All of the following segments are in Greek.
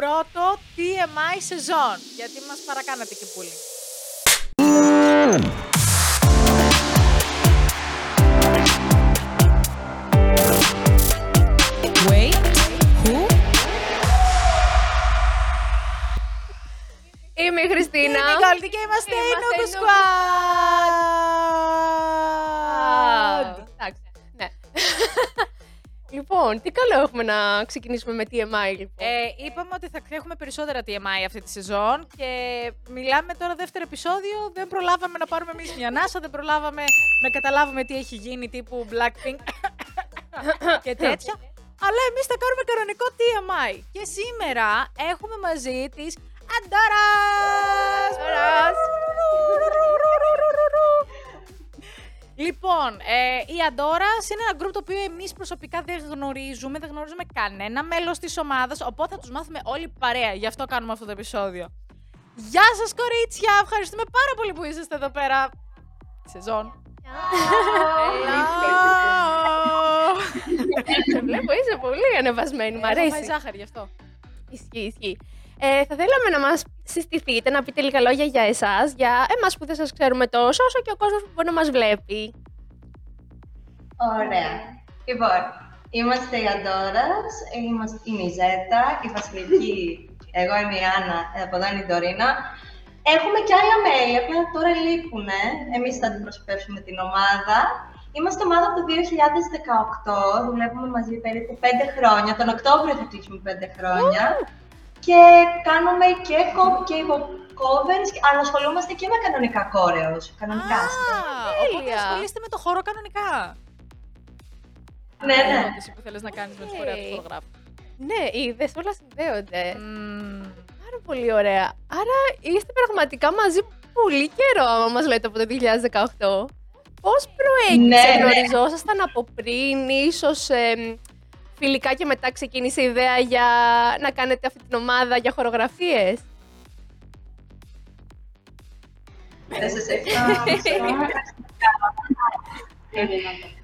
πρώτο TMI σεζόν. Γιατί μας παρακάνατε και πολύ. Wait, who? Είμαι η Χριστίνα. Είναι η Νικόλ και είμαστε η Είμαστε Νούκου η Νούκου Squad. Λοιπόν, τι καλό έχουμε να ξεκινήσουμε με TMI, λοιπόν. Ε, είπαμε ότι θα έχουμε περισσότερα TMI αυτή τη σεζόν και μιλάμε τώρα δεύτερο επεισόδιο. Δεν προλάβαμε να πάρουμε εμεί μια ανάσα, δεν προλάβαμε να καταλάβουμε τι έχει γίνει τύπου Blackpink και τέτοια. Αλλά εμείς θα κάνουμε κανονικό TMI. Και σήμερα έχουμε μαζί της Αντάρας! Αντάρας! Λοιπόν, ε, η Αντόρα είναι ένα γκρουπ το οποίο εμείς προσωπικά δεν γνωρίζουμε, δεν γνωρίζουμε κανένα μέλος της ομάδας. Οπότε θα τους μάθουμε όλοι παρέα. Γι' αυτό κάνουμε αυτό το επεισόδιο. Γεια σας, κορίτσια! Ευχαριστούμε πάρα πολύ που είσαστε εδώ πέρα. Σεζόν. Σε βλέπω, είσαι πολύ ανεβασμένη, μ' Έχω φάει αρέσει. ζάχαρη γι' αυτό. Ισχύει, ισχύει. Ε, θα θέλαμε να μας συστηθείτε, να πείτε λίγα λόγια για εσάς, για εμάς που δεν σας ξέρουμε τόσο, όσο και ο κόσμος που μπορεί να μας βλέπει. Ωραία. Λοιπόν, είμαστε οι Αντόρας, είμαστε είναι η Ζέτα, η Βασιλική, εγώ είμαι η Άννα, ε, από εδώ είναι η Ντορίνα. Έχουμε και άλλα μέλη, απλά τώρα λείπουνε. Εμείς θα αντιπροσωπεύσουμε την ομάδα. Είμαστε ομάδα από το 2018, δουλεύουμε μαζί περίπου 5 χρόνια. Τον Οκτώβριο θα κλείσουμε 5 χρόνια. Και κάνουμε και κοπ και covers, αλλά ασχολούμαστε και με κανονικά κόρεος. Κανονικά. Α, οπότε Τέλεια. ασχολείστε με το χώρο κανονικά. ναι, Η ναι. ερώτηση που θέλεις να κάνεις με τους Οκ. κορέα του φωτογράφου. Ναι, είδες, όλα συνδέονται. Μμμ. Πάρα πολύ ωραία. Άρα είστε πραγματικά μαζί πολύ καιρό, άμα μας λέτε από το 2018. Πώς προέκυψε, Ναι, ναι. γνωριζόσασταν από πριν, ίσως εμ, φιλικά και μετά ξεκίνησε η ιδέα για να κάνετε αυτή την ομάδα για χορογραφίες; Δεν σας έχει.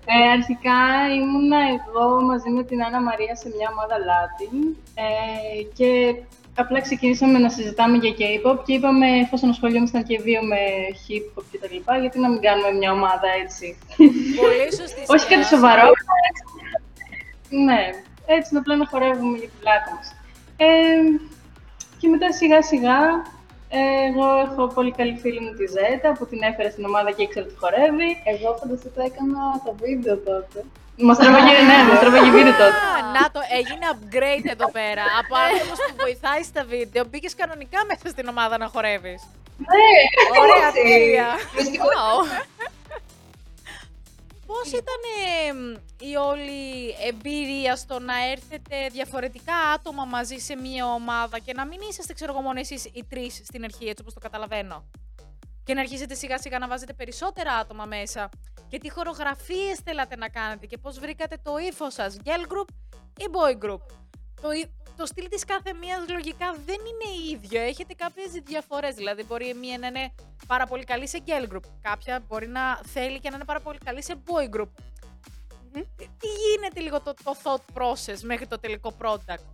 Ε, αρχικά ήμουνα εγώ μαζί με την Άννα Μαρία σε μια ομάδα Latin ε, και απλά ξεκινήσαμε να συζητάμε για K-pop και είπαμε εφόσον ασχολιόμασταν και δύο με hip-hop και τα λοιπά, γιατί να μην κάνουμε μια ομάδα έτσι. Πολύ σωστή Όχι κάτι σκέψη. σοβαρό. Ναι, έτσι απλά να χορεύουμε για την πλάκα μας. Ε, και μετά σιγά σιγά, ε, εγώ έχω πολύ καλή φίλη μου τη Ζέτα που την έφερε στην ομάδα και ήξερα ότι χορεύει. Εγώ φανταστείτε έκανα το βίντεο τότε. Μας τραβάγε, ναι, μας τραβάγε βίντεο τότε. Α, να το, έγινε upgrade εδώ πέρα. Από άνθρωπος που βοηθάει στα βίντεο, μπήκες κανονικά μέσα στην ομάδα να χορεύεις. Ναι, Ωραία, έτσι. τέλεια. Μυστικό. Πώς ήταν ε, η όλη εμπειρία στο να έρθετε διαφορετικά άτομα μαζί σε μία ομάδα και να μην είσαστε, ξέρω εγώ, μόνο εσείς οι τρεις στην αρχή, έτσι όπως το καταλαβαίνω; Και να αρχίσετε σιγά σιγά να βάζετε περισσότερα άτομα μέσα; Και τι χορογραφίες θέλατε να κάνετε; Και πώς βρήκατε το ύφος σας, girl group ή boy group; Το, ύ- το στυλ της κάθε μίας λογικά δεν είναι ίδιο, έχετε κάποιες διαφορές, δηλαδή μπορεί η μία να είναι πάρα πολύ καλή σε girl group, κάποια μπορεί να θέλει και να είναι πάρα πολύ καλή σε boy group. Μμμ. Τι- Τι γίνεται λίγο το, το thought process μέχρι το τελικό product;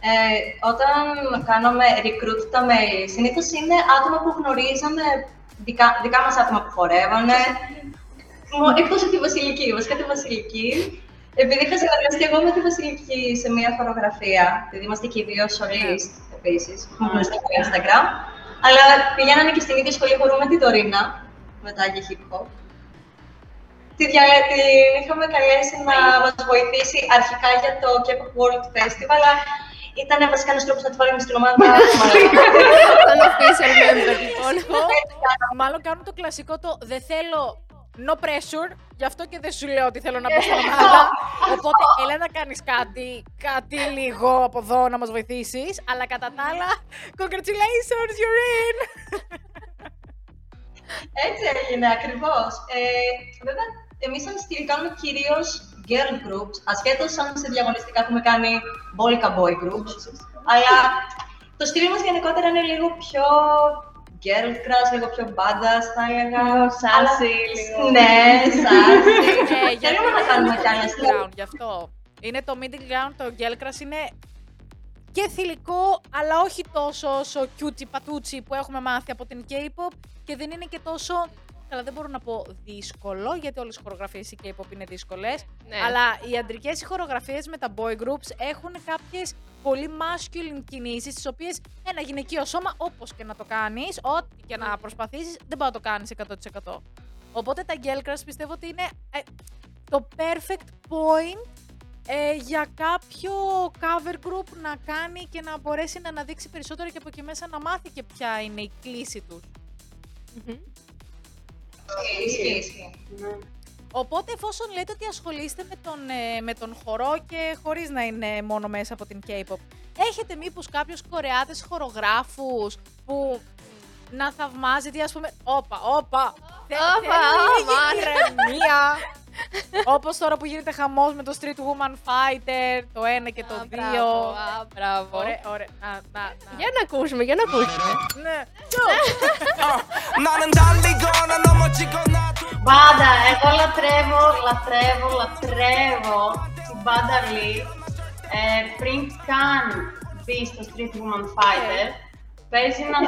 Ε, όταν κάνουμε recruit τα μέλη, συνήθως είναι άτομα που γνωρίζαμε, δικά, δικά μας άτομα που χορεύανε. Μο- Εκτός από τη Βασιλική, βασικά τη Βασιλική. Επειδή είχα συνεργαστεί εγώ με τη Βασιλική σε μια χορογραφία, επειδή είμαστε και οι δύο solist επίσης, έχουμε γνωριστεί από Instagram. Αλλά πηγαίνανε και στην ίδια σχολή χορού με την Τωρίνα, μετά για hip hop. Τη δια... Την είχαμε καλέσει να μας βοηθήσει αρχικά για το K-pop World Festival, αλλά ήταν βασικά ένας τρόπος να τη βάλουμε στην ομάδα. Σαν official member, λοιπόν. Μάλλον κάνουν το κλασικό το δεν θέλω no pressure, γι' αυτό και δεν σου λέω ότι θέλω να μπω στην ομάδα. Οπότε έλα να κάνεις κάτι, κάτι λίγο από εδώ να μας βοηθήσεις, αλλά κατά τα άλλα, congratulations, you're in! Έτσι έγινε ακριβώς. Ε, βέβαια, εμείς σαν στυλ κάνουμε κυρίως girl groups, ασχέτως αν σε διαγωνιστικά έχουμε κάνει μπόλικα boy groups. αλλά το στυλ μας γενικότερα είναι λίγο πιο girl crush, λίγο πιο badass θα έλεγα. Λίγο sassy, Αλλά- λίγο. Ναι, sassy. Ε, γιατί Θέλουμε να είναι κάνουμε το κι άλλα middle στυλ. ground, γι' αυτό. Είναι το middle ground, το girl crush είναι και θηλυκό, αλλά όχι τόσο όσο cutie πατούτσι που έχουμε μάθει από την K-pop και δεν είναι και τόσο. Καλά, δεν μπορώ να πω δύσκολο, γιατί όλες οι χορογραφίες η K-pop είναι δύσκολες. Ναι. Αλλά οι αντρικές χορογραφίες με τα boy groups έχουν κάποιες πολύ masculine κινήσεις, τις οποίες ένα γυναικείο σώμα, όπως και να το κάνεις, ό,τι και να προσπαθήσεις, δεν μπορεί να το κάνεις 100%. Οπότε τα Girl Crush πιστεύω ότι είναι ε, το perfect point ε, για κάποιο cover group να κάνει και να μπορέσει να αναδείξει περισσότερο και από εκεί μέσα να μάθει και ποια είναι η κλίση τους. Μμμ. Ισχύει, ισχύει. Οπότε, εφόσον λέτε ότι ασχολείστε με τον, ε, με τον χορό και χωρίς να είναι μόνο μέσα από την K-pop, έχετε μήπως κάποιους κορεάτες χορογράφους που να θαυμάζετε, ας πούμε, όπα, όπα, θε, Όπα, θέλει όπα. Όπως τώρα που γίνεται χαμός με το Street Woman Fighter, το ένα και το 2. δύο. Μπράβο, μπράβο. Ωραία, ωραία. Να, να, να. Για να ακούσουμε, για να ακούσουμε. ναι. Πάντα, εγώ λατρεύω, λατρεύω, λατρεύω την Πάντα Lee. Ε, πριν καν μπει στο Street Woman Fighter, ναι παίζει να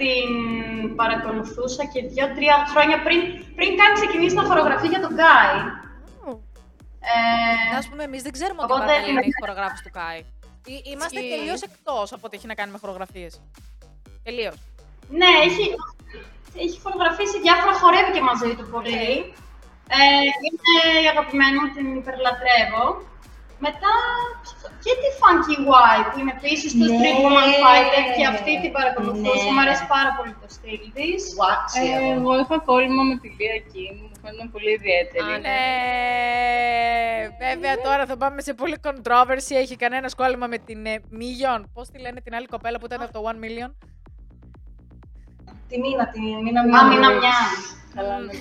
την παρακολουθούσα και δύο-τρία χρόνια πριν, πριν καν ξεκινήσει να χορογραφεί για τον Guy. Ε, Να ας πούμε, εμείς δεν ξέρουμε ότι Οπότε, υπάρχει με- είναι χορογράφος του Κάι. Εί- Είμαστε Ισχύει. τελείως εκτός από ό,τι έχει να κάνει με χορογραφίες. Τελείως. ναι, έχει, έχει χορογραφήσει διάφορα, χορεύει και μαζί του πολύ. Ε, είναι η αγαπημένη μου, την υπερλατρεύω. Μετά και τη Funky Y που είναι επίσης στο Ναι. Street Woman Fighter και αυτή την παρακολουθούσα. Ναι. Μου αρέσει πάρα πολύ το στυλ της. Waxy, Ε, εγώ. εγώ είχα κόλλημα με τη Λία Κιν, μου φαίνεται πολύ ιδιαίτερη. Α, ναι. Ε, βέβαια τώρα θα πάμε σε πολύ controversy. Έχει κανένας κόλλημα με την ε, Million. Πώς τη λένε την άλλη κοπέλα που ήταν από το 1 Million; Τη Μίνα, τη Mina Myoung. Α, Mina Myoung. Καλά, ναι,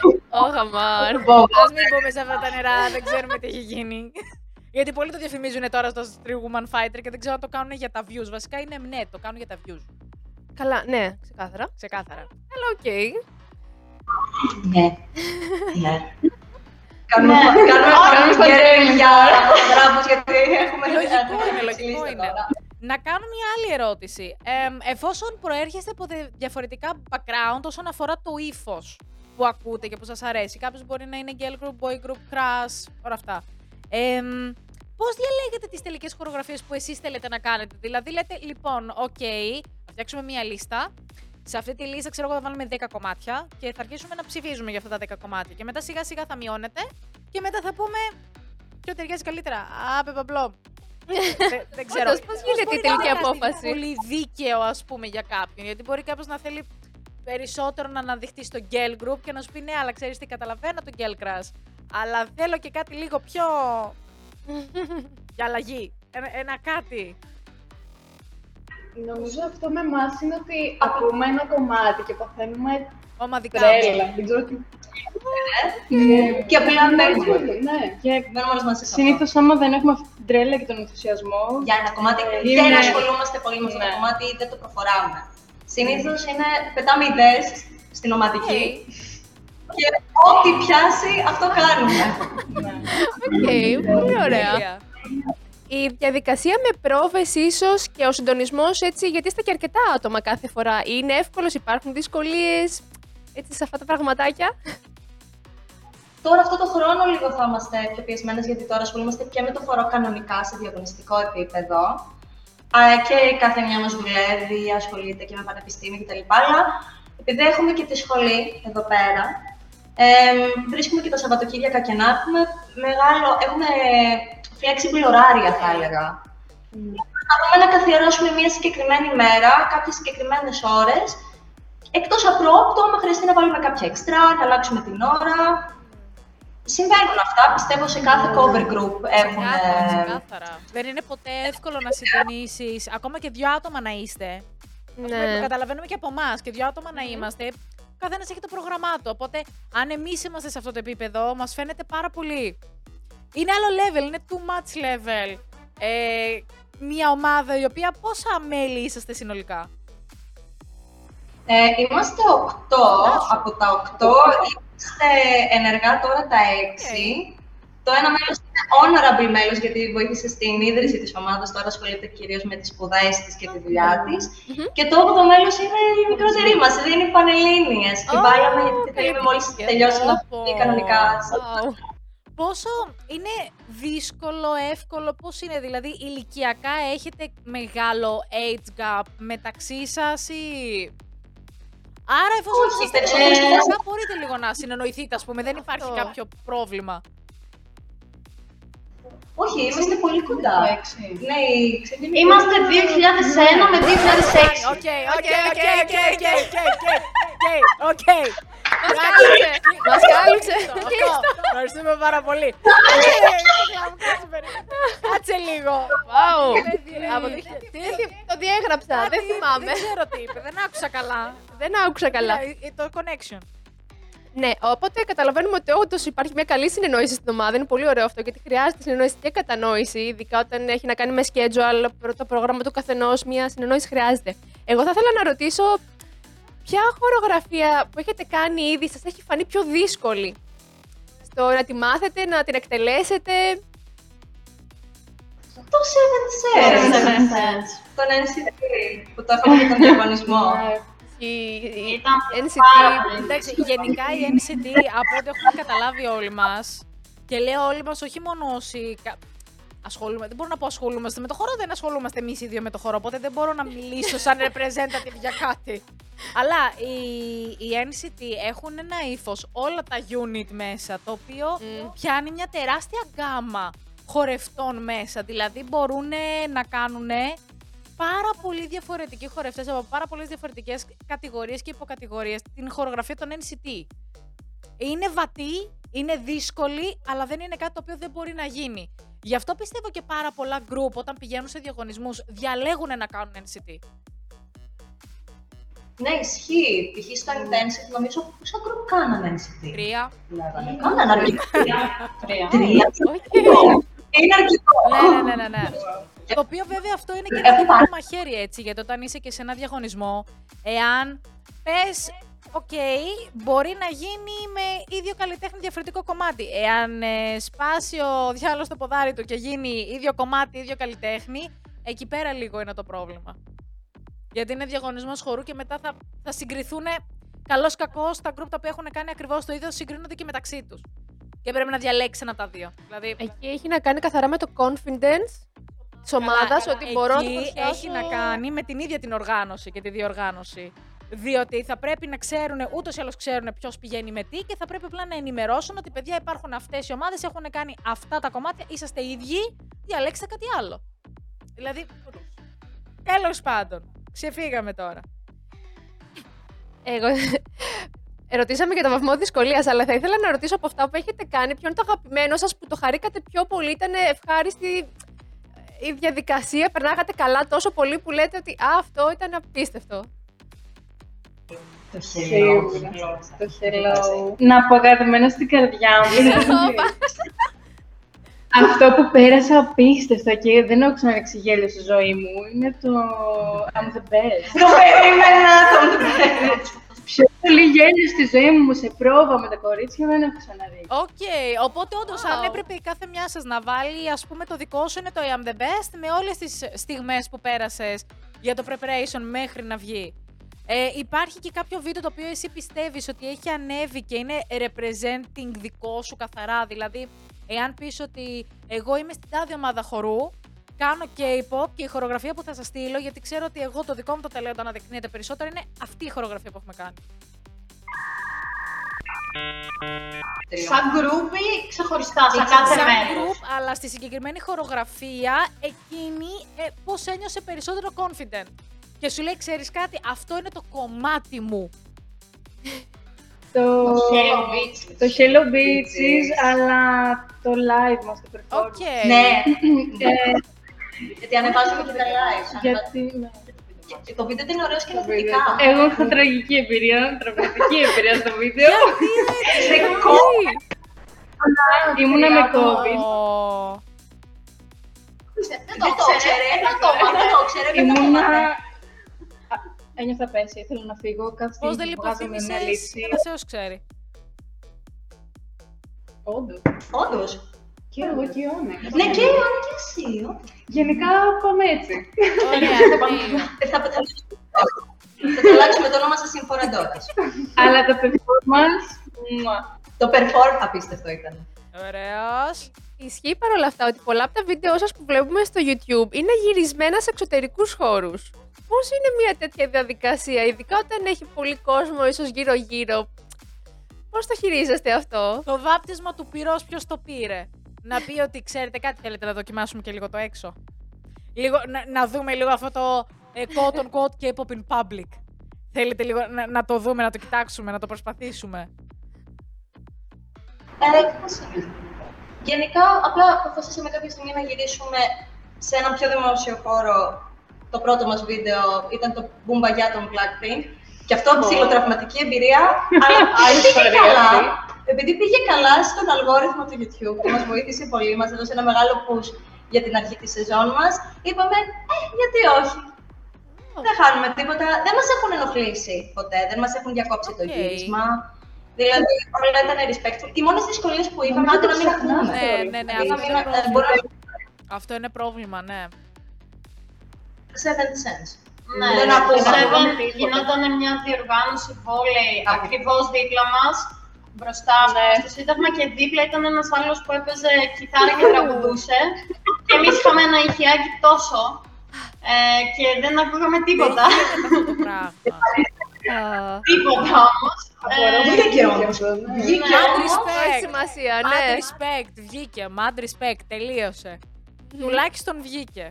το Μμμ. Ωχ, αμάν. Ας μην μπούμε σε αυτά τα νερά, δεν ξέρουμε τι έχει γίνει. Γιατί πολλοί το διαφημίζουν τώρα στο Street Woman Fighter και δεν ξέρω αν το κάνουν για τα views. Βασικά είναι ναι, το κάνουν για τα views. Καλά, ναι, ξεκάθαρα. Ξεκάθαρα. Αλλά οκ. Ναι. Ναι. Κάνουμε, Ναι. κάνουμε, Κάνουμε κάνουμε στο trailer. για φωτογράφους γιατί έχουμε Λογικό έχουμε είναι, εξελίσσει λογικό είναι. τώρα. Να κάνω μια άλλη ερώτηση. Εμ, εφόσον προέρχεστε από δε- διαφορετικά background όσον αφορά το ύφος που ακούτε και που σας αρέσει. Κάποιος μπορεί να είναι girl group, boy group, crush, όλα αυτά. Εμ, πώς διαλέγετε τις τελικές χορογραφίες που εσείς θέλετε να κάνετε; Δηλαδή λέτε, λοιπόν, οκ, θα φτιάξουμε μια λίστα. Σε αυτή τη λίστα, ξέρω εγώ, θα βάλουμε 10 κομμάτια και θα αρχίσουμε να ψηφίζουμε για αυτά τα 10 κομμάτια. Και μετά σιγά σιγά θα μειώνετε και μετά θα πούμε ποιο ταιριάζει καλύτερα. Α, πεπαμπλό. δεν, δεν ξέρω. Όντως, πώς γίνεται η μπορεί τελική να είναι απόφαση; πολύ δίκαιο, ας πούμε, για κάποιον; Γιατί μπορεί κάποιος να θέλει περισσότερο να αναδειχθεί στο girl group και να σου πει ναι, αλλά ξέρεις τι, καταλαβαίνω το girl crush. Αλλά θέλω και κάτι λίγο πιο. για αλλαγή. Ένα, ένα κάτι. Νομίζω αυτό με εμάς είναι ότι ακούμε ένα κομμάτι και παθαίνουμε Ομαδικά. τρέλα. Δεν ξέρω τι. Και απλά παίζουμε. Ναι. Και Δεν όλες μαζί σε αυτό. συνήθως, άμα δεν έχουμε αυτή την τρέλα και τον ενθουσιασμό, για ένα κομμάτι Είναι- δεν ασχολούμαστε πολύ με αυτό το Ναι. κομμάτι ή δεν το προχωράμε. Συνήθως είναι πετάμε ιδέες στην ομαδική και ό,τι πιάσει αυτό κάνουμε. Οκ, πολύ ωραία. Τέλεια. Η διαδικασία με πρόβες ίσως και ο συντονισμός έτσι, γιατί είστε και αρκετά άτομα κάθε φορά. Είναι εύκολος, υπάρχουν δυσκολίες έτσι, σε αυτά τα πραγματάκια. Τώρα αυτό το χρόνο λίγο θα είμαστε πιο πιεσμένες γιατί τώρα ασχολούμαστε και με το χορό κανονικά σε διαγωνιστικό επίπεδο. Α, και κάθε μια μας δουλεύει, ασχολείται και με πανεπιστήμια κτλ. Αλλά επειδή έχουμε και τη σχολή εδώ πέρα, ε, βρίσκουμε και τα Σαββατοκύριακα και να έχουμε μεγάλο, έχουμε flexible ωράρια θα έλεγα. Προσπαθούμε να καθιερώσουμε μια συγκεκριμένη μέρα, κάποιες συγκεκριμένες ώρες, εκτός απρόπτου, άμα χρειαστεί να βάλουμε κάποια εξτρά, να αλλάξουμε την ώρα. Συμβαίνουν αυτά, πιστεύω σε κάθε cover group έχουν... Ξεκάθαρα, ε, ξεκάθαρα. Δεν είναι ποτέ εύκολο να συντονίσει. Ακόμα και δύο άτομα να είστε. Ναι. Ναι. Το καταλαβαίνουμε και από εμάς. Και δύο άτομα να είμαστε. Ο καθένας έχει το πρόγραμμά του. Οπότε, αν εμείς είμαστε σε αυτό το επίπεδο, μας φαίνεται πάρα πολύ. Είναι άλλο level, είναι too much level. Ε, μια ομάδα η οποία πόσα μέλη είσαστε συνολικά; Ε, είμαστε 8, από τα 8 είμαστε ενεργά τώρα τα 6. Το ένα μέλος είναι honorable μέλος γιατί βοήθησε στην ίδρυση της ομάδας, τώρα ασχολείται κυρίως με τις σπουδές της και τη δουλειά της. Και το 8ο μέλος είναι η μικρότερη μας, είναι η Πανελλήνιες. Την Ω, βάλαμε γιατί θέλουμε μόλις καλή τελειώσει να Πω, βγει κανονικά. Wow. Πόσο είναι δύσκολο, εύκολο, πώς είναι, δηλαδή ηλικιακά έχετε μεγάλο age gap μεταξύ σας ή... Άρα εφόσον Όχι, είστε ε, ηλικιακά μπορείτε λίγο να συνεννοηθείτε, ας πούμε, δεν υπάρχει Αυτό. κάποιο πρόβλημα. Όχι, είμαστε πολύ κοντά. Ναι, ξεκινήσαμε. Είμαστε 2001 με 2006. Οκ, οκ, οκ, οκ, οκ, οκ, οκ, οκ. Μας κάλυψε. Μας κάλυψε. Αυτό. Ευχαριστούμε πάρα πολύ. Κάτσε λίγο. Wow. Από το χι- τι Το διέγραψα, δεν κάτι- θυμάμαι. Δεν ξέρω τι είπε, δεν άκουσα καλά. Δεν άκουσα καλά. Ε, Το connection. Ναι, οπότε καταλαβαίνουμε ότι όντω υπάρχει μια καλή συνεννόηση στην ομάδα. Είναι πολύ ωραίο αυτό γιατί χρειάζεται συνεννόηση και κατανόηση, ειδικά όταν έχει να κάνει με schedule, το πρόγραμμα του καθενό. Μια συνεννόηση χρειάζεται. Εγώ θα ήθελα να ρωτήσω ποια χορογραφία που έχετε κάνει ήδη σας έχει φανεί πιο δύσκολη; Στο να τη μάθετε, να την εκτελέσετε; Το 7 Sense. Τον NCT που το έχουμε και τον διαγωνισμό. Η, η Ήταν NCT. πάρα πολύ Εντάξει, γενικά η NCT από ό,τι έχουμε καταλάβει όλοι μας. Και λέω όλοι μας, όχι μόνο όσοι. κα- Ασχολούμαι, δεν μπορώ να πω ασχολούμαστε με το χώρο, δεν ασχολούμαστε εμείς οι δύο με το χώρο. Οπότε δεν μπορώ να μιλήσω σαν representative για κάτι. Αλλά οι, οι NCT έχουν ένα ύφος, όλα τα unit μέσα, το οποίο Μμ. πιάνει μια τεράστια γκάμα χορευτών μέσα. Δηλαδή μπορούν να κάνουν πάρα πολύ διαφορετικοί χορευτές από πάρα πολλές διαφορετικές κατηγορίες και υποκατηγορίες την χορογραφία των NCT. Είναι βατή, είναι δύσκολη, αλλά δεν είναι κάτι το οποίο δεν μπορεί να γίνει. Γι' αυτό πιστεύω και πάρα πολλά group όταν πηγαίνουν σε διαγωνισμούς διαλέγουν να κάνουν NCT. Ναι, ισχύει. Π.χ. στο Intensity νομίζω πόσα group κάνανε NCT. Τρία. Λέγανε. Κάνανε αρκετά. Τρία. Τρία. Όχι. Είναι αρκετό. Ναι, ναι, ναι, ναι. ναι. Το οποίο βέβαια αυτό είναι και ένα δίκοπο μαχαίρι έτσι, γιατί όταν είσαι και σε ένα διαγωνισμό, εάν πες, οκ, μπορεί να γίνει με ίδιο καλλιτέχνη διαφορετικό κομμάτι. Εάν ε, σπάσει ο διάολος το ποδάρι του και γίνει ίδιο κομμάτι, ίδιο καλλιτέχνη, εκεί πέρα λίγο είναι το πρόβλημα. Γιατί είναι διαγωνισμός χορού και μετά θα, θα συγκριθούν καλώς κακώς τα γκρουπ τα οποία έχουν κάνει ακριβώς το ίδιο, συγκρίνονται και μεταξύ τους. Και πρέπει να διαλέξεις ένα από τα δύο. Δηλαδή, Εκεί έχει να κάνει καθαρά με το confidence της ομάδας, Καλά, ότι μπορώ να το εκεί παρουσιάσω. έχει να κάνει με την ίδια την οργάνωση και τη διοργάνωση. Διότι θα πρέπει να ξέρουν, ούτως ή άλλως ξέρουν ποιος πηγαίνει με τι και θα πρέπει απλά να ενημερώσουν ότι παιδιά υπάρχουν αυτές οι ομάδες, έχουν κάνει αυτά τα κομμάτια, είσαστε ίδιοι, διαλέξτε κάτι άλλο. Δηλαδή. Τέλος πάντων. Ξεφύγαμε τώρα. Εγώ... Ρωτήσαμε για το βαθμό δυσκολίας, αλλά θα ήθελα να ρωτήσω από αυτά που έχετε κάνει, ποιο είναι το αγαπημένο σας που το χαρήκατε πιο πολύ, ήταν ευχάριστη ε, η διαδικασία, περνάγατε καλά τόσο πολύ που λέτε ότι Α, αυτό ήταν απίστευτο. Το Σίγουρα. Το hello. Να πω αγαπημένο στην καρδιά μου. Αυτό που πέρασα απίστευτα και δεν έχω ξαναρίξει γέλιο στη ζωή μου είναι το I'm the best. Το περίμενα, το περίμενα. Πιο πολύ γέλιο στη ζωή μου σε πρόβα με τα κορίτσια δεν έχω ξαναδεί. Οκ, οπότε όντως, αν έπρεπε η κάθε μια σας να βάλει, ας πούμε, το δικό σου είναι το I am the best με όλες τις στιγμές που πέρασες για το preparation μέχρι να βγει. Ε, υπάρχει και κάποιο βίντεο το οποίο εσύ πιστεύεις ότι έχει ανέβει και είναι representing δικό σου καθαρά. Δηλαδή, εάν πεις ότι εγώ είμαι στην τάδε ομάδα χορού, κάνω K-pop και η χορογραφία που θα σας στείλω, γιατί ξέρω ότι εγώ το δικό μου το τελείο το αναδεικνύεται περισσότερο, είναι αυτή η χορογραφία που έχουμε κάνει. Σαν γκρουπ ή ξεχωριστά, σαν κάθε Σαν μέρος. group, αλλά στη συγκεκριμένη χορογραφία, εκείνη ε, πώς ένιωσε περισσότερο confident. Και σου λέει, ξέρεις κάτι, αυτό είναι το κομμάτι μου. Το Hello Bitches. το Hello Bitches, αλλά το live μας, το performance. Οκ. Ναι, Ε, γιατί ανεβάζουμε και τα live. γιατί, ναι. Και Το βίντεο είναι ωραίο και ενοχλητικά. Εγώ έχω τραγική εμπειρία, τραυματική εμπειρία στο βίντεο. Ήμουνα με COVID. Ω, Δεν το ξέρε, δεν το Δεν το ξέρε, δεν το Ήμουνα... έμαθε. Α, Ένιωθα πέσει, ήθελα να φύγω. Κάθε Πώς στιγμή δεν που βγάζαμε μια λιποθύμησες, λήψη. ένα Θεός ξέρει. Όντως. Όντως. Και εγώ και η Ιώνα. Ναι, και η Ιωάννη και εσύ. ω. Γενικά πάμε έτσι. Ωραία, τέλειο. Ε, Θα, θα, θα το αλλάξουμε το όνομα σας σύμφωνα ντότας. Αλλά το performance. μουα. Το perform απίστευτο ήταν. Ωραίος. Ισχύει παρόλα αυτά ότι πολλά από τα βίντεο σας που βλέπουμε στο YouTube είναι γυρισμένα σε εξωτερικούς χώρους. Πώς είναι μια τέτοια διαδικασία, ειδικά όταν έχει πολύ κόσμο ίσως γύρω-γύρω. Πώς το χειρίζεστε αυτό; Το βάπτισμα του πυρός ποιος το πήρε; Να πει ότι ξέρετε κάτι, θέλετε να δοκιμάσουμε και λίγο το έξω. Λίγο, να, να δούμε λίγο αυτό το ε, quote on quote K-pop in public. Θέλετε λίγο να, να το δούμε, να το κοιτάξουμε, να το προσπαθήσουμε; Ε, πώς είναι; Γενικά, απλά αποφασίσαμε κάποια στιγμή να γυρίσουμε σε έναν πιο δημόσιο χώρο. Το πρώτο μας βίντεο ήταν το Boombayah των Blackpink. Και αυτό ψιλοτραυματική εμπειρία, αλλά επειδή πήγε ιστορία καλά, αυτή. επειδή πήγε καλά στον αλγόριθμο του YouTube και μας βοήθησε πολύ, μας έδωσε ένα μεγάλο push για την αρχή της σεζόν μας, είπαμε, ε, γιατί όχι; Δεν χάνουμε τίποτα. Δεν μας έχουν ενοχλήσει ποτέ, δεν μας έχουν διακόψει το Οκ. γύρισμα. Δηλαδή, όλα ήταν respectful. Οι μόνες δυσκολίες που είχαμε Νομίζω ήταν να το μην ξεχνάμε. ακούμε. Ναι, ναι, ναι, Δηλαδή, αυτό να είναι μην- πρόβλημα. μπορεί να- Αυτό είναι πρόβλημα, ναι. Seventh sense. Ναι, Δεν στο ακούμε. Seven τίποτα. γινόταν μια διοργάνωση βόλεϊ Άκου. ακριβώς δίπλα μας, μπροστά μας Ναι. στο Σύνταγμα και δίπλα ήταν ένας άλλος που έπαιζε κιθάρα και τραγουδούσε και εμείς είχαμε ένα ηχιάκι τόσο ε, και δεν ακούγαμε τίποτα. Δεν γίνεται αυτό το πράγμα. Α, τίποτα όμως. Απορώ Ε, που Βγήκε βγήκε όμως. αυτό, ναι. Βγήκε Mad όμως. respect. Έχει σημασία, Mad ναι. respect, βγήκε. Mad respect, τελείωσε. Τουλάχιστον βγήκε.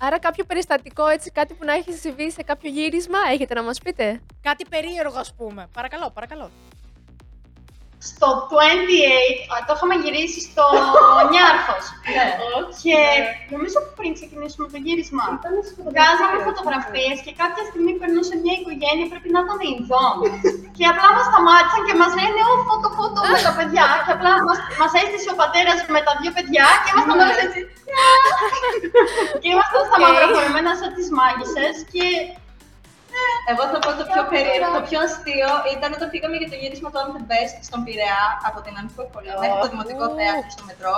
Άρα κάποιο περιστατικό, έτσι, κάτι που να έχει συμβεί σε κάποιο γύρισμα, έχετε να μας πείτε; Κάτι περίεργο, ας πούμε. Παρακαλώ, παρακαλώ. Στο 28, α, το είχαμε γυρίσει στο Νιάρχος. Ναι. Και νομίζω πριν ξεκινήσουμε το γύρισμα, Ήταν στις βγάζαμε φωτογραφίες, φωτογραφίες και κάποια στιγμή περνούσε μια οικογένεια, πρέπει να ήταν Ινδών. και απλά μας σταμάτησαν και μας λένε: Ω, φωτο, φωτο με τα παιδιά. και απλά μας έστησε ο πατέρας με τα δύο παιδιά και ήμασταν Ναι. όλε έτσι. και ήμασταν στα Οκ. μαύρα φορεμένα σαν τις μάγισσες. Και Εγώ θα πω το πιο περίεργο, το πιο αστείο ήταν όταν πήγαμε για το γύρισμα του On The Best στον Πειραιά από την Αμφιπολία μέχρι το Δημοτικό Ου. Θέατρο στο μετρό.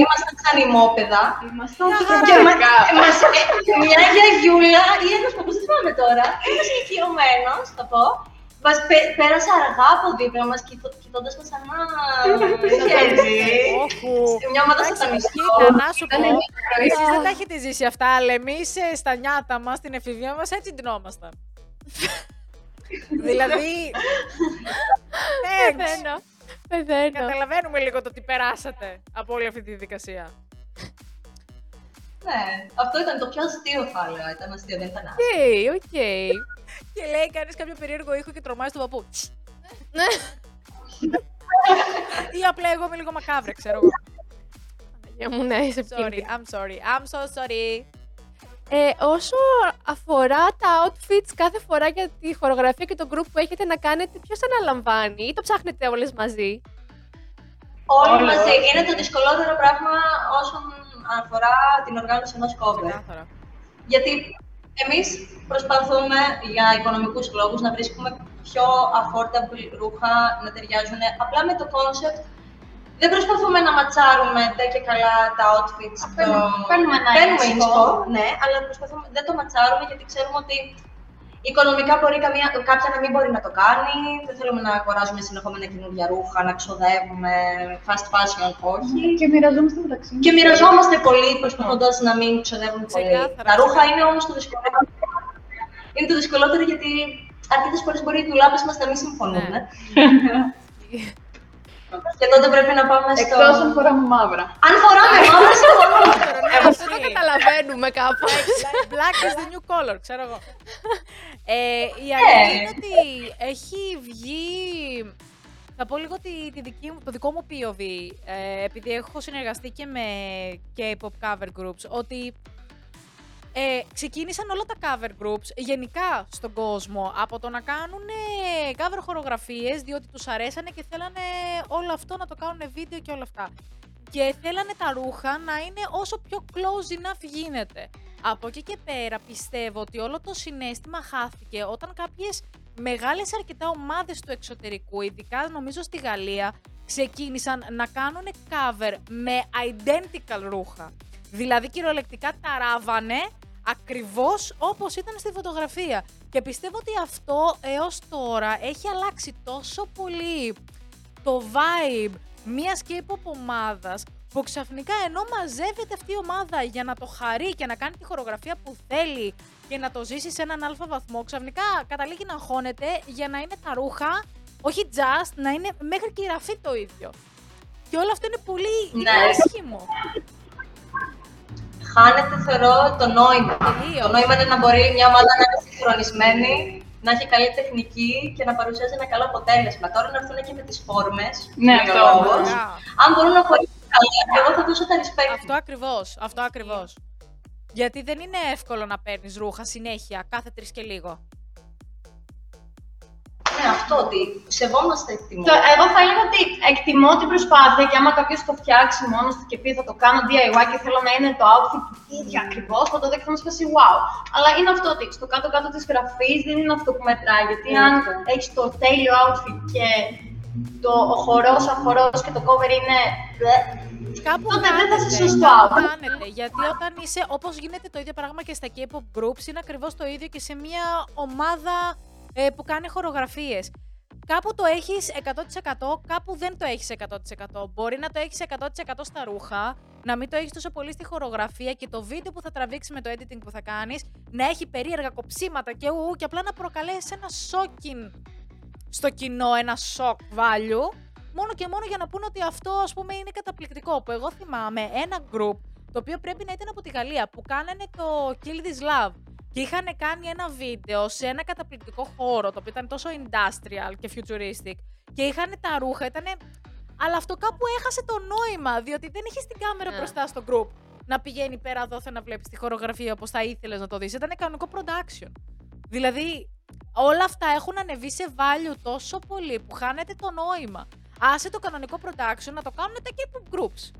Ήμασταν σαν ημόπεδα. Ήμασταν Και φωτογραφικά. μα- μας, μια γιαγιούλα ή ένας παππούς, δεν θυμάμαι τώρα, ένας ηλικιωμένος, θα πω, μας πέ- πέρασε αργά από δίπλα μας, κοιτώ- κοιτώντας μας σαν να... χέρι. Όχου. Μια ομάδα σατανιστών. Κοίτα, να σου Ήταν πω. μια χαρά. Εσείς δεν τα έχετε ζήσει αυτά, αλλά εμείς ε, στα νιάτα μας, στην εφηβεία μας, έτσι ντυνόμασταν. Δηλαδή. Thanks. Πεθαίνω. Πεθαίνω. Καταλαβαίνουμε λίγο το τι περάσατε από όλη αυτή τη διαδικασία. Ναι, αυτό ήταν το πιο αστείο θα έλεγα, ήταν αστείο, δεν ήταν αστείο. OK, OK. Και λέει, κάνεις κάποιο περίεργο ήχο και τρομάζει τον παππού. Τσ. Ναι. Ή απλά εγώ είμαι λίγο μακάβρε, ξέρω εγώ. Για μου να είσαι Sorry, επικίνδυνη. I'm sorry, I'm so sorry. Ε, όσο αφορά τα outfits κάθε φορά για τη χορογραφία και το group που έχετε να κάνετε, ποιος αναλαμβάνει ή το ψάχνετε όλες μαζί; Όλοι Όλοι, μαζί. όλοι. Είναι το δυσκολότερο πράγμα όσον αφορά την οργάνωση ενός cover. Ξεκάθαρα. Γιατί εμείς προσπαθούμε για οικονομικούς λόγους να βρίσκουμε πιο affordable ρούχα, να ταιριάζουν απλά με το concept. Δεν προσπαθούμε να ματσάρουμε ντε και καλά τα outfits. Α, παίρνουμε- παίρνουμε ένα παίρνουμε inspo. inspo, ναι, αλλά προσπαθούμε, δεν το ματσάρουμε γιατί ξέρουμε ότι οικονομικά μπορεί καμία, κάποια να μην μπορεί να το κάνει. Δεν θέλουμε να αγοράζουμε συνεχόμενα καινούργια ρούχα, να ξοδεύουμε fast fashion, όχι. Και μοιραζόμαστε μεταξύ μας. Και μοιραζόμαστε πολύ προσπαθώντας να μην ξοδεύουμε πολύ. Ξεκάθαρα, Τα ρούχα ξεκάθαρα. είναι όμως το δυσκολότερο. Είναι το δυσκολότερο γιατί αρκετές φορές μπορεί οι δουλάπε μας να μην συμφωνούν. Ναι. Και τότε πρέπει να πάμε στο. Εκτός αν φοράμε μαύρα. Αν φοράμε μαύρα, συμφωνούμε. Εγώ Αυτό το καταλαβαίνουμε κάπως. Black is the new color, ξέρω εγώ. Ε, η αλήθεια είναι ότι έχει βγει. Θα πω λίγο τη, τη δική μου, το δικό μου POV, ε, επειδή έχω συνεργαστεί και με K-pop cover groups, ότι ε, ξεκίνησαν όλα τα cover groups γενικά στον κόσμο από το να κάνουν ε, cover χορογραφίες διότι τους αρέσανε και θέλανε όλο αυτό να το κάνουν βίντεο και όλα αυτά. Και θέλανε τα ρούχα να είναι όσο πιο close enough γίνεται. Από εκεί και πέρα πιστεύω ότι όλο το συνέστημα χάθηκε όταν κάποιες μεγάλες αρκετά ομάδες του εξωτερικού, ειδικά νομίζω στη Γαλλία, ξεκίνησαν να κάνουν cover με identical ρούχα. Δηλαδή κυριολεκτικά τα ράβανε ακριβώς όπως ήταν στη φωτογραφία. Και πιστεύω ότι αυτό έως τώρα έχει αλλάξει τόσο πολύ το vibe μιας K-pop ομάδας που ξαφνικά ενώ μαζεύεται αυτή η ομάδα για να το χαρεί και να κάνει τη χορογραφία που θέλει και να το ζήσει σε έναν αλφα βαθμό, ξαφνικά καταλήγει να αγχώνεται για να είναι τα ρούχα, όχι just, να είναι μέχρι και η ραφή το ίδιο. Και όλο αυτό είναι πολύ Ναι. είναι άσχημο. Χάνεται, θεωρώ, το νόημα. Τελείως. Το νόημα είναι να μπορεί μια ομάδα να είναι συγχρονισμένη, να έχει καλή τεχνική και να παρουσιάζει ένα καλό αποτέλεσμα. Τώρα να έρθουν και με τις φόρμες. Ναι, αυτό. Ωραία. Αν μπορούν να χωρίσουν καλά, εγώ θα δώσω τα respect. Αυτό ακριβώς, αυτό ακριβώς. Γιατί δεν είναι εύκολο να παίρνεις ρούχα συνέχεια, κάθε τρεις και λίγο. Ναι, αυτό ότι σεβόμαστε εκτιμώ. Το- Εγώ θα έλεγα ότι εκτιμώ την προσπάθεια και άμα κάποιος το φτιάξει μόνος του και πει θα το κάνω DIY και θέλω να είναι το outfit του ίδιο ακριβώς, θα το δέχομαι σπάσει wow. Αλλά είναι αυτό ότι στο κάτω-κάτω της γραφής δεν είναι αυτό που μετράει. Γιατί αν έχεις το τέλειο outfit και το, ο χορός αφορό και το cover είναι. μπλε, Κάπου Τότε δεν θα είσαι χάνεται, σωστό. κάπου χάνεται, γιατί όταν είσαι, όπως γίνεται το ίδιο πράγμα και στα K-pop groups, είναι ακριβώς το ίδιο και σε μια ομάδα ε, που κάνει χορογραφίες. Κάπου το έχεις 100%, κάπου δεν το έχεις 100%. Μπορεί να το έχεις 100% στα ρούχα, να μην το έχεις τόσο πολύ στη χορογραφία και το βίντεο που θα τραβήξει με το editing που θα κάνεις, να έχει περίεργα κοψίματα και ου, και απλά να προκαλέσει ένα shocking στο κοινό, ένα shock value, μόνο και μόνο για να πούνε ότι αυτό ας πούμε είναι καταπληκτικό. Που εγώ θυμάμαι ένα group το οποίο πρέπει να ήταν από τη Γαλλία που κάνανε το Kill This Love και είχαν κάνει ένα βίντεο σε ένα καταπληκτικό χώρο το οποίο ήταν τόσο industrial και futuristic και είχαν τα ρούχα, ήτανε... αλλά αυτό κάπου έχασε το νόημα διότι δεν είχες την κάμερα Ναι. μπροστά στο group να πηγαίνει πέρα δόθε να βλέπεις τη χορογραφία όπως θα ήθελες να το δεις. Ήταν κανονικό production. Δηλαδή όλα αυτά έχουν ανεβεί σε value τόσο πολύ που χάνεται το νόημα. Άσε το κανονικό production να το κάνουν τα K-pop groups.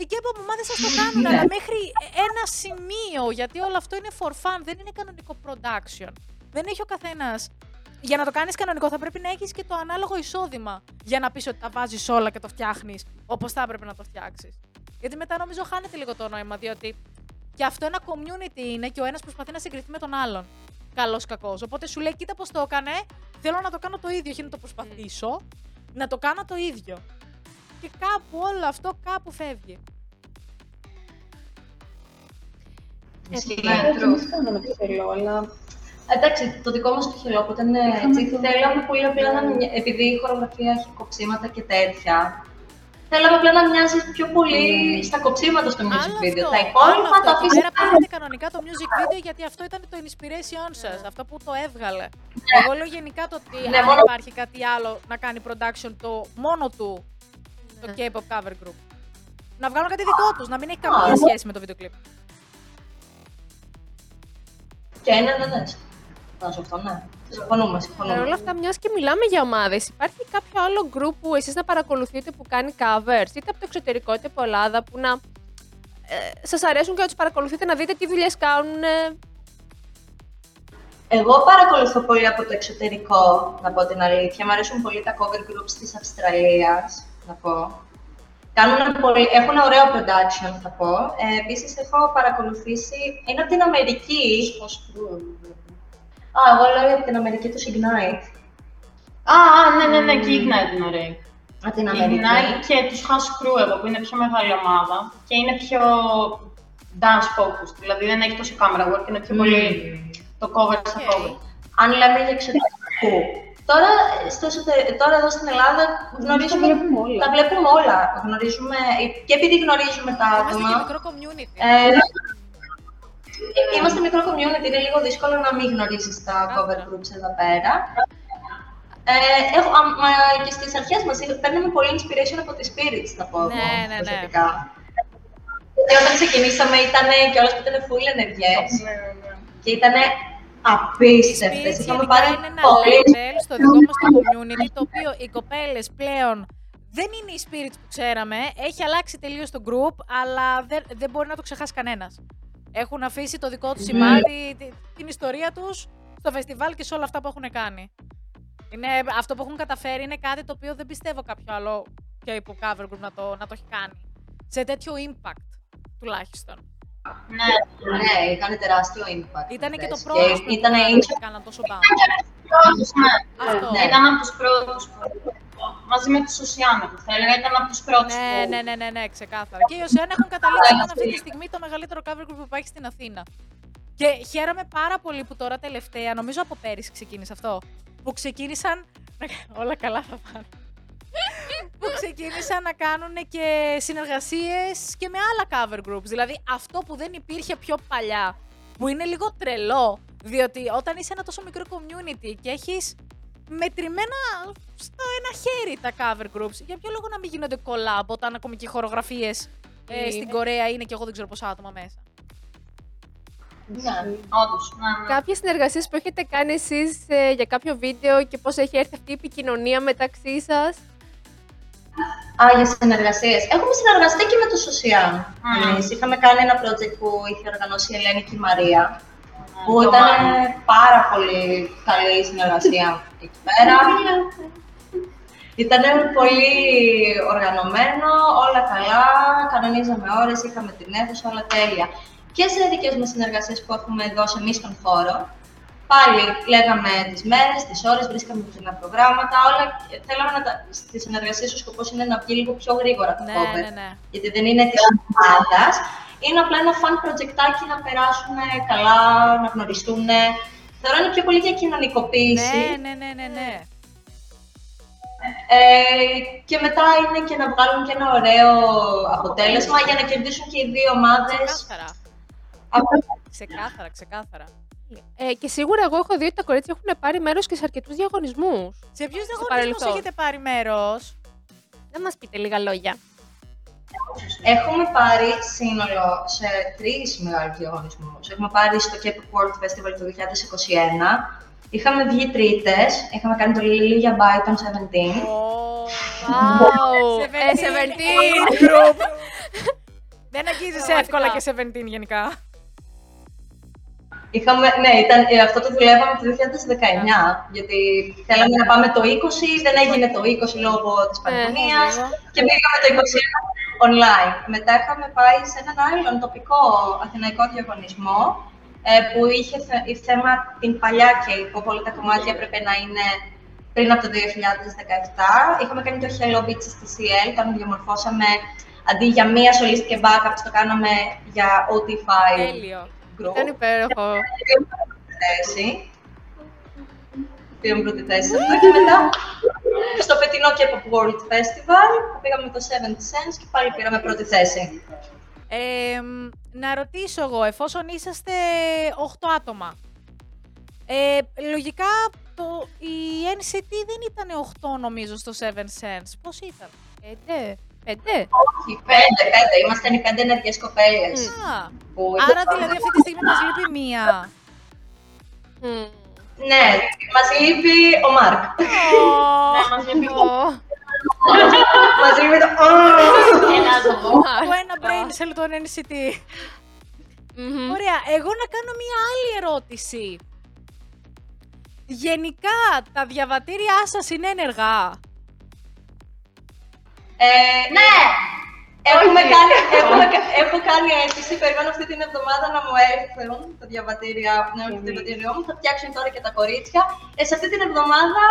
Οι K-pop ομάδες σας το κάνουν, αλλά μέχρι ένα σημείο, γιατί όλο αυτό είναι for fun, δεν είναι κανονικό production. Δεν έχει ο καθένας... Για να το κάνεις κανονικό θα πρέπει να έχεις και το ανάλογο εισόδημα για να πεις ότι τα βάζεις όλα και το φτιάχνεις όπως θα έπρεπε να το φτιάξεις. Γιατί μετά νομίζω χάνεται λίγο το νόημα, διότι και αυτό ένα community είναι και ο ένας προσπαθεί να συγκριθεί με τον άλλον. Καλός κακός. Οπότε σου λέει: Κοίτα πώς το έκανε. Θέλω να το κάνω το ίδιο. Όχι να το προσπαθήσω. Να το κάνω το ίδιο. Και κάπου όλο αυτό κάπου φεύγει. Ισχύει. Ναι, True. εμείς κάναμε το θέλω, αλλά Εντάξει, το δικό μας το χελό που ήταν έτσι, θέλαμε πολύ απλά να μοι- επειδή η χορογραφία έχει κοψίματα και τέτοια. Θέλαμε απλά να μοιάζει πιο πολύ στα κοψίματα στο music Άλλο video. αυτό. Τα άλλο υπόλοιπα αυτό. τα Εκεί αφήσαμε. πέρα πήρατε κανονικά το music video γιατί αυτό ήταν το inspiration σας. Αυτό που το έβγαλε. Εγώ λέω γενικά το ότι Ναι, αν μόνο- υπάρχει κάτι άλλο να κάνει production το μόνο του το Ναι. K-pop cover group. Να βγάλουν κάτι δικό τους, να μην έχει καμία Α. σχέση με το βίντεο κλιπ. Και είναι, ναι, ναι. Να σου αυτό, ναι. Συμφωνούμε, Παρ' συμφωνούμε. όλα αυτά, μιας και μιλάμε για ομάδες, υπάρχει κάποιο άλλο group που εσείς να παρακολουθείτε που κάνει covers, είτε από το εξωτερικό είτε από Ελλάδα, που να ε, σας αρέσουν και να τους παρακολουθείτε να δείτε τι δουλειές κάνουν. ε, Εγώ παρακολουθώ πολύ από το εξωτερικό, να πω την αλήθεια. Μ' αρέσουν πολύ τα cover groups της Αυστραλίας, να πω. Κάνουν πολύ, έχουν ωραίο production, θα πω. Ε, επίσης, έχω παρακολουθήσει, είναι από την Αμερική. Α, εγώ λέω από την Αμερική του Ignite. Α, α, ναι, ναι, ναι, και η Ignite είναι ωραία. Από την Η Αμερική. Ignite και τους House Crew εδώ, που είναι πιο μεγάλη ομάδα και είναι πιο dance focused, δηλαδή δεν έχει τόσο camera work, είναι πιο πολύ το cover στα OK. cover. Αν λέμε για εξωτερικού. Τώρα, στο εσωτε- τώρα εδώ στην Ελλάδα γνωρίζουμε, τα βλέπουμε όλα. τα βλέπουμε όλα. Γνωρίζουμε, και επειδή γνωρίζουμε τα Είμαστε άτομα, και μικρό community. Ε, είμαστε μικρό community, είναι λίγο δύσκολο να μην γνωρίσεις τα cover Άκουρα. groups εδώ πέρα. Ε, έχω, α, μα, και στις αρχές μας είχα- παίρναμε πολύ inspiration από τις spirits, θα πω εγώ, Ναι, ναι, ναι. προσωπικά. Και όταν ξεκινήσαμε ήταν και όλες που ήταν full ενεργές και ήταν Οι απίστευτες. spirits Είχαμε γενικά πάρει είναι ένα πολύ level στο δικό μας το community, το οποίο οι κοπέλες πλέον δεν είναι οι spirits που ξέραμε. Έχει αλλάξει τελείως το group, αλλά δεν, δεν μπορεί να το ξεχάσει κανένας. Έχουν αφήσει το δικό Ναι. του σημάδι, τη- την ιστορία τους στο φεστιβάλ και σε όλα αυτά που έχουν κάνει. Είναι, αυτό που έχουν καταφέρει είναι κάτι το οποίο δεν πιστεύω κάποιο άλλο και υπό cover group να το, να το έχει κάνει. Σε τέτοιο impact τουλάχιστον. Ναι, Ναι, είχαν τεράστιο impact. Ήταν και το αυτές. πρώτο που ήταν έκαναν τόσο μπαμ. πρώτους, ναι. Αυτό. Ναι, ήταν από τους πρώτους. που- Μαζί με τους Οσιάνα, που θα έλεγα, ήταν από τους πρώτους Ναι, που... ναι, ναι, ναι, ναι, ξεκάθαρα. Και οι Οσιάν έχουν καταλήξει να είναι αυτή τη στιγμή το μεγαλύτερο cover group που υπάρχει στην Αθήνα. Και χαίρομαι πάρα πολύ που τώρα τελευταία, νομίζω από πέρυσι ξεκίνησε αυτό, που ξεκίνησαν. Όλα καλά θα πάνε. Που ξεκίνησαν να κάνουν και συνεργασίες και με άλλα cover groups. Δηλαδή αυτό που δεν υπήρχε πιο παλιά, που είναι λίγο τρελό, διότι όταν είσαι ένα τόσο μικρό community και έχεις μετρημένα στο ένα χέρι τα cover groups, για ποιο λόγο να μην γίνονται collab όταν ακόμη και οι χορογραφίες ε, Είναι. στην Κορέα είναι και εγώ δεν ξέρω πόσα άτομα μέσα. Ναι. Όντως, ναι, ναι. Κάποιες συνεργασίες που έχετε κάνει εσείς ε, για κάποιο βίντεο και πώς έχει έρθει αυτή η επικοινωνία μεταξύ σας; Α, για συνεργασίες. Έχουμε συνεργαστεί και με το Σοσιάν. Mm. Εμείς είχαμε κάνει ένα project που είχε οργανώσει η Ελένη και η Μαρία. Που το ήταν Μάιο. πάρα πολύ καλή η συνεργασία εκεί πέρα. Ήταν πολύ οργανωμένο, όλα καλά, κανονίζαμε ώρες, είχαμε την αίθουσα, όλα τέλεια. Και σε δικές μας συνεργασίες που έχουμε δώσει εμείς στον χώρο, πάλι λέγαμε τις μέρες, τις ώρες, βρίσκαμε πιθανά προγράμματα, όλα. Θέλαμε να τα... Στις συνεργασίες ο σκοπός είναι να βγει λίγο πιο γρήγορα το Ναι, cover, ναι, ναι. γιατί δεν είναι της ομάδας. Είναι απλά ένα fun projectάκι να περάσουν καλά, να γνωριστούν. Θεωρώ είναι πιο πολύ για κοινωνικοποίηση. Ναι, ναι, ναι, ναι, ναι. Ε, και μετά είναι και να βγάλουν και ένα ωραίο αποτέλεσμα για να κερδίσουν και οι δύο ομάδες. Ξεκάθαρα. Από... Ξεκάθαρα, ξεκάθαρα. Ε, και σίγουρα εγώ έχω δει ότι τα κορίτσια έχουν πάρει μέρος και σε αρκετούς διαγωνισμούς. Σε ποιους διαγωνισμούς παρελθόν. έχετε πάρει μέρος; Να μας πείτε λίγα λόγια. Έχουμε πάρει σύνολο σε τρεις μεγάλους διαγωνισμούς. Έχουμε πάρει στο Cape World Festival του 2021. Είχαμε βγει τρίτες. Είχαμε κάνει το Lilia by των 17. Wow! Ε, Seventeen 17. group. Δεν αγγίζεις Πραγματικά. εύκολα και 17 γενικά. Είχαμε, ναι, ήταν, ε, αυτό το δουλεύαμε το 2019, γιατί θέλαμε να πάμε το 20, δεν έγινε το 20 λόγω της πανδημίας λίγο. και πήγαμε το 21 online. Μετά είχαμε πάει σε έναν άλλον τοπικό αθηναϊκό διαγωνισμό ε, που είχε θε- η θέμα την παλιά K-pop, όλα τα κομμάτια έπρεπε να είναι πριν από το 2017. Είχαμε κάνει το Hello Beaches στη CL, όταν διαμορφώσαμε αντί για μία solist και backup, το κάναμε για OT5 Τέλειο. Group. Ήταν υπέροχο. Πήραμε πρώτη θέση. Πήραμε πρώτη θέση σε αυτό και μετά στο φετινό K-pop World Festival που πήγαμε με το Seven Sense και πάλι πήραμε πρώτη θέση. Ε, μ, να ρωτήσω εγώ, εφόσον είσαστε 8 άτομα, ε, λογικά το, η NCT δεν ήταν 8 νομίζω στο Seven Sense. Πώς ήταν; Πέντε. Πέντε. Όχι, πέντε, πέντε. Ήμασταν οι πέντε ενεργές κοπέλες. Α, που άρα δηλαδή αυτή τη στιγμή μας λείπει μία. Μμμ. Ναι, μας λείπει ο Μάρκ. Ναι, μας λείπει Ω, μας λείπει το... ένα ζώο. Το ένα brain cell των NCT. μμμ. Ωραία, εγώ να κάνω μία άλλη ερώτηση. Γενικά, τα διαβατήριά σας είναι ενεργά; Ε, Ναι! Έχουμε Όχι. κάνει, έχουμε, κα- έχω κάνει αίτηση, περιμένω αυτή την εβδομάδα να μου έρθουν τα διαβατήρια, να έρθουν το διαβατήριό μου, θα φτιάξουν τώρα και τα κορίτσια. Ε, σε αυτή την εβδομάδα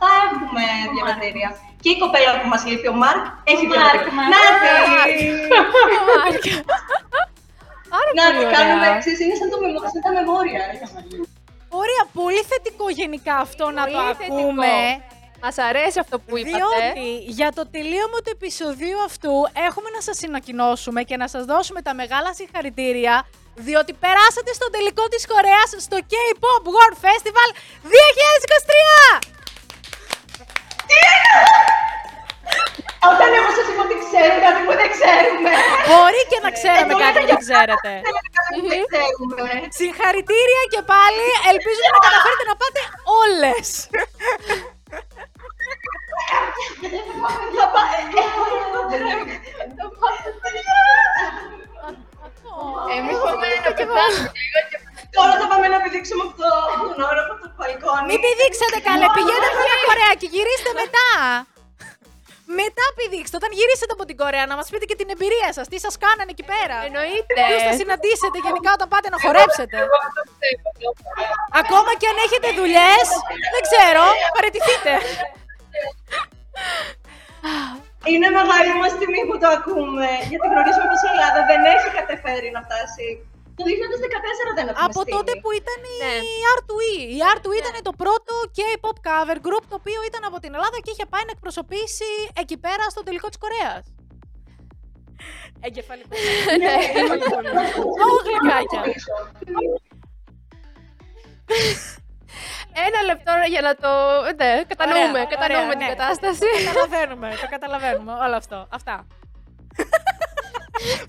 θα έχουμε διαβατήρια. Και η κοπέλα που μας λείπει, ο Μάρκ, έχει Μάρκ, διαβατήρια. Μάρκ. Να έρθει! Μάρκα. Άρα Να πολύ το κάνουμε, ωραία. ξέρεις, είναι σαν, το, μεμο- σαν τα μεμόρια. ρε. Ωραία, πολύ θετικό γενικά αυτό να το Πολύ θετικό. ακούμε. Μας αρέσει αυτό που είπατε. Διότι για το τελείωμα του επεισοδίου αυτού έχουμε να σας ανακοινώσουμε και να σας δώσουμε τα μεγάλα συγχαρητήρια διότι περάσατε στο τελικό της Κορέας στο K-Pop World Festival 2023! Όταν εγώ σας είπα ότι ξέρω κάτι που δεν ξέρουμε. Μπορεί και να ξέραμε κάτι που δεν ξέρετε. Κάτι που δεν ξέρουμε. Συγχαρητήρια και πάλι. Ελπίζουμε να καταφέρετε να πάτε όλες. Θα πά- ε, ε, θα πάω. Εμείς πάμε να πετάμε λίγο και Τώρα θα πάμε να πηδήξουμε από, το, από τον όροφο του μπαλκόνι. Μην πηδήξετε καλέ, πηγαίνετε πρώτα Κορέα και γυρίστε μετά. Μετά πηδήξτε, όταν γυρίσετε από την Κορέα, να μας πείτε και την εμπειρία σας. Τι σας κάνανε εκεί πέρα. Εννοείται. Ποιου θα συναντήσετε γενικά όταν πάτε να χορέψετε. Ακόμα και αν έχετε δουλειές, δεν ξέρω, παραιτηθείτε. Είναι μεγάλη μας τιμή που το ακούμε, γιατί γνωρίζουμε πως η Ελλάδα δεν έχει καταφέρει να φτάσει. Το 2014 δεν έχουμε Από στείλει. τότε που ήταν η Ναι. R2E. Η R2E ήταν το πρώτο K-pop cover group το οποίο ήταν από την Ελλάδα και είχε πάει να εκπροσωπήσει εκεί πέρα στο τελικό της Κορέας. Εγκεφαλικό. Ναι. Ω, γλυκάκια. Ένα λεπτό για να το. Ναι, κατανοούμε, Ωραία, κατανοούμε ωραία, την ναι. κατάσταση. Καταλαβαίνουμε, το καταλαβαίνουμε όλο αυτό. Αυτά.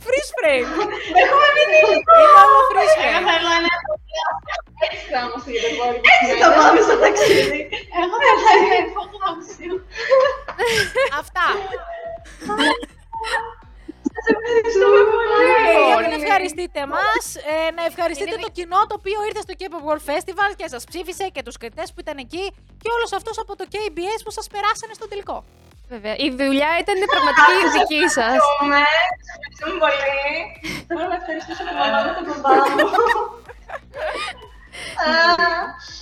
Freeze frame. Έχουμε μείνει Είναι όλο freeze Εγώ frame. θέλω ένα. Έτσι θα είμαστε για το επόμενο. Έτσι θα πάμε στο ταξίδι. Εγώ θέλω ένα υπόγραψη. Αυτά. Σας ευχαριστούμε πολύ. Παιδιά, Λοιπόν, μην ευχαριστείτε μας. να ευχαριστείτε το κοινό το οποίο ήρθε στο K-pop World Festival και σας ψήφισε και τους κριτές που ήταν εκεί και όλου αυτού από το KBS που σας περάσανε στο τελικό. Βέβαια. Η δουλειά ήταν πραγματική δική σας. Ευχαριστούμε. Σας ευχαριστούμε πολύ. Θέλω να ευχαριστήσω τον μαμά μου και τον μπαμπά μου.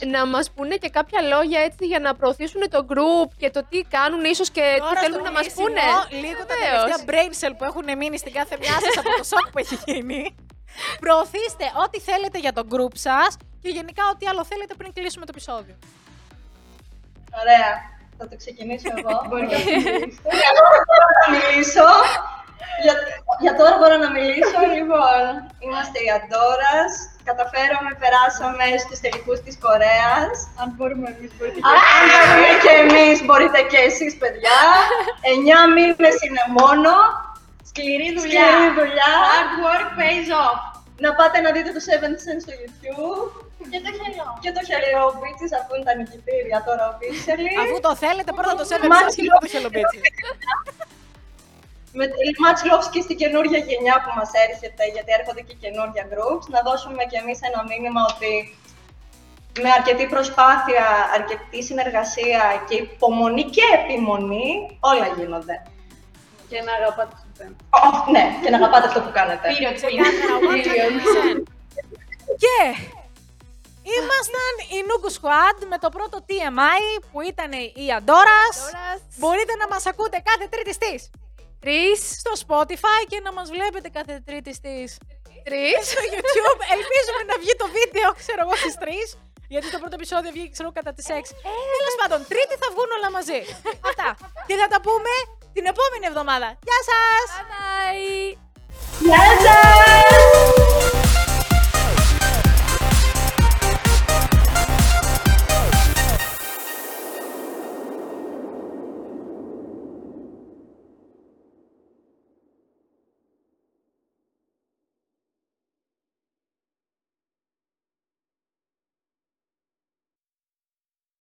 Α, Να μας πούνε και κάποια λόγια έτσι για να προωθήσουν το group και το τι κάνουν, ίσως και τι Τώρα θέλουν στο να μας κλείσιμο, πούνε. Λίγο τα Βεβαίως. τελευταία brain cell που έχουν μείνει στην κάθε μια σας από το σοκ που έχει γίνει. Προωθήστε ό,τι θέλετε για το group σας και γενικά ό,τι άλλο θέλετε πριν κλείσουμε το επεισόδιο. Ωραία. Θα το ξεκινήσω εγώ. Μπορεί να μιλήσει. Εγώ μπορώ να μιλήσω. Για, για τώρα μπορώ να μιλήσω. Λοιπόν, είμαστε οι Αντόρας. Καταφέραμε, περάσαμε στους τελικούς της Κορέας. Αν μπορούμε εμείς, μπορείτε Αν μπορούμε και εμείς, μπορείτε και εσείς, παιδιά. Εννιά μήνες είναι μόνο. Σκληρή δουλειά. Σκληρή δουλειά. Hard work pays off. Να πάτε να δείτε το Seven Sense στο YouTube. Και το χελό. Και το Hello Beaches, αφού είναι τα νικητήρια τώρα officially. Αφού το θέλετε, πρώτα το Seven Much Stars και μετά το Hello Beaches. Με much love και στην καινούργια γενιά που μας έρχεται, γιατί έρχονται και καινούργια groups, να δώσουμε κι εμείς ένα μήνυμα ότι με αρκετή προσπάθεια, αρκετή συνεργασία και υπομονή και επιμονή, όλα γίνονται. και να αγαπάτε τους φans. Ω, ναι, και να αγαπάτε αυτό που κάνετε. Πήρε το Ξεκάθαρα, 100%. Και ήμασταν η Nuku Squad με το πρώτο TMI που ήταν η Αντόρας. Μπορείτε να μας ακούτε κάθε τρίτη στις Τρεις. στο Spotify και να μας βλέπετε κάθε τρίτη στις Τρεις. στο YouTube. Ελπίζουμε να βγει το βίντεο, ξέρω εγώ, στις 3. Γιατί το πρώτο επεισόδιο βγήκε, ξέρω, κατά τις 6. Τέλος πάντων, Τρίτη θα βγουν όλα μαζί. Αυτά. Και θα τα πούμε την επόμενη εβδομάδα. Γεια σας! Bye. Γεια σας!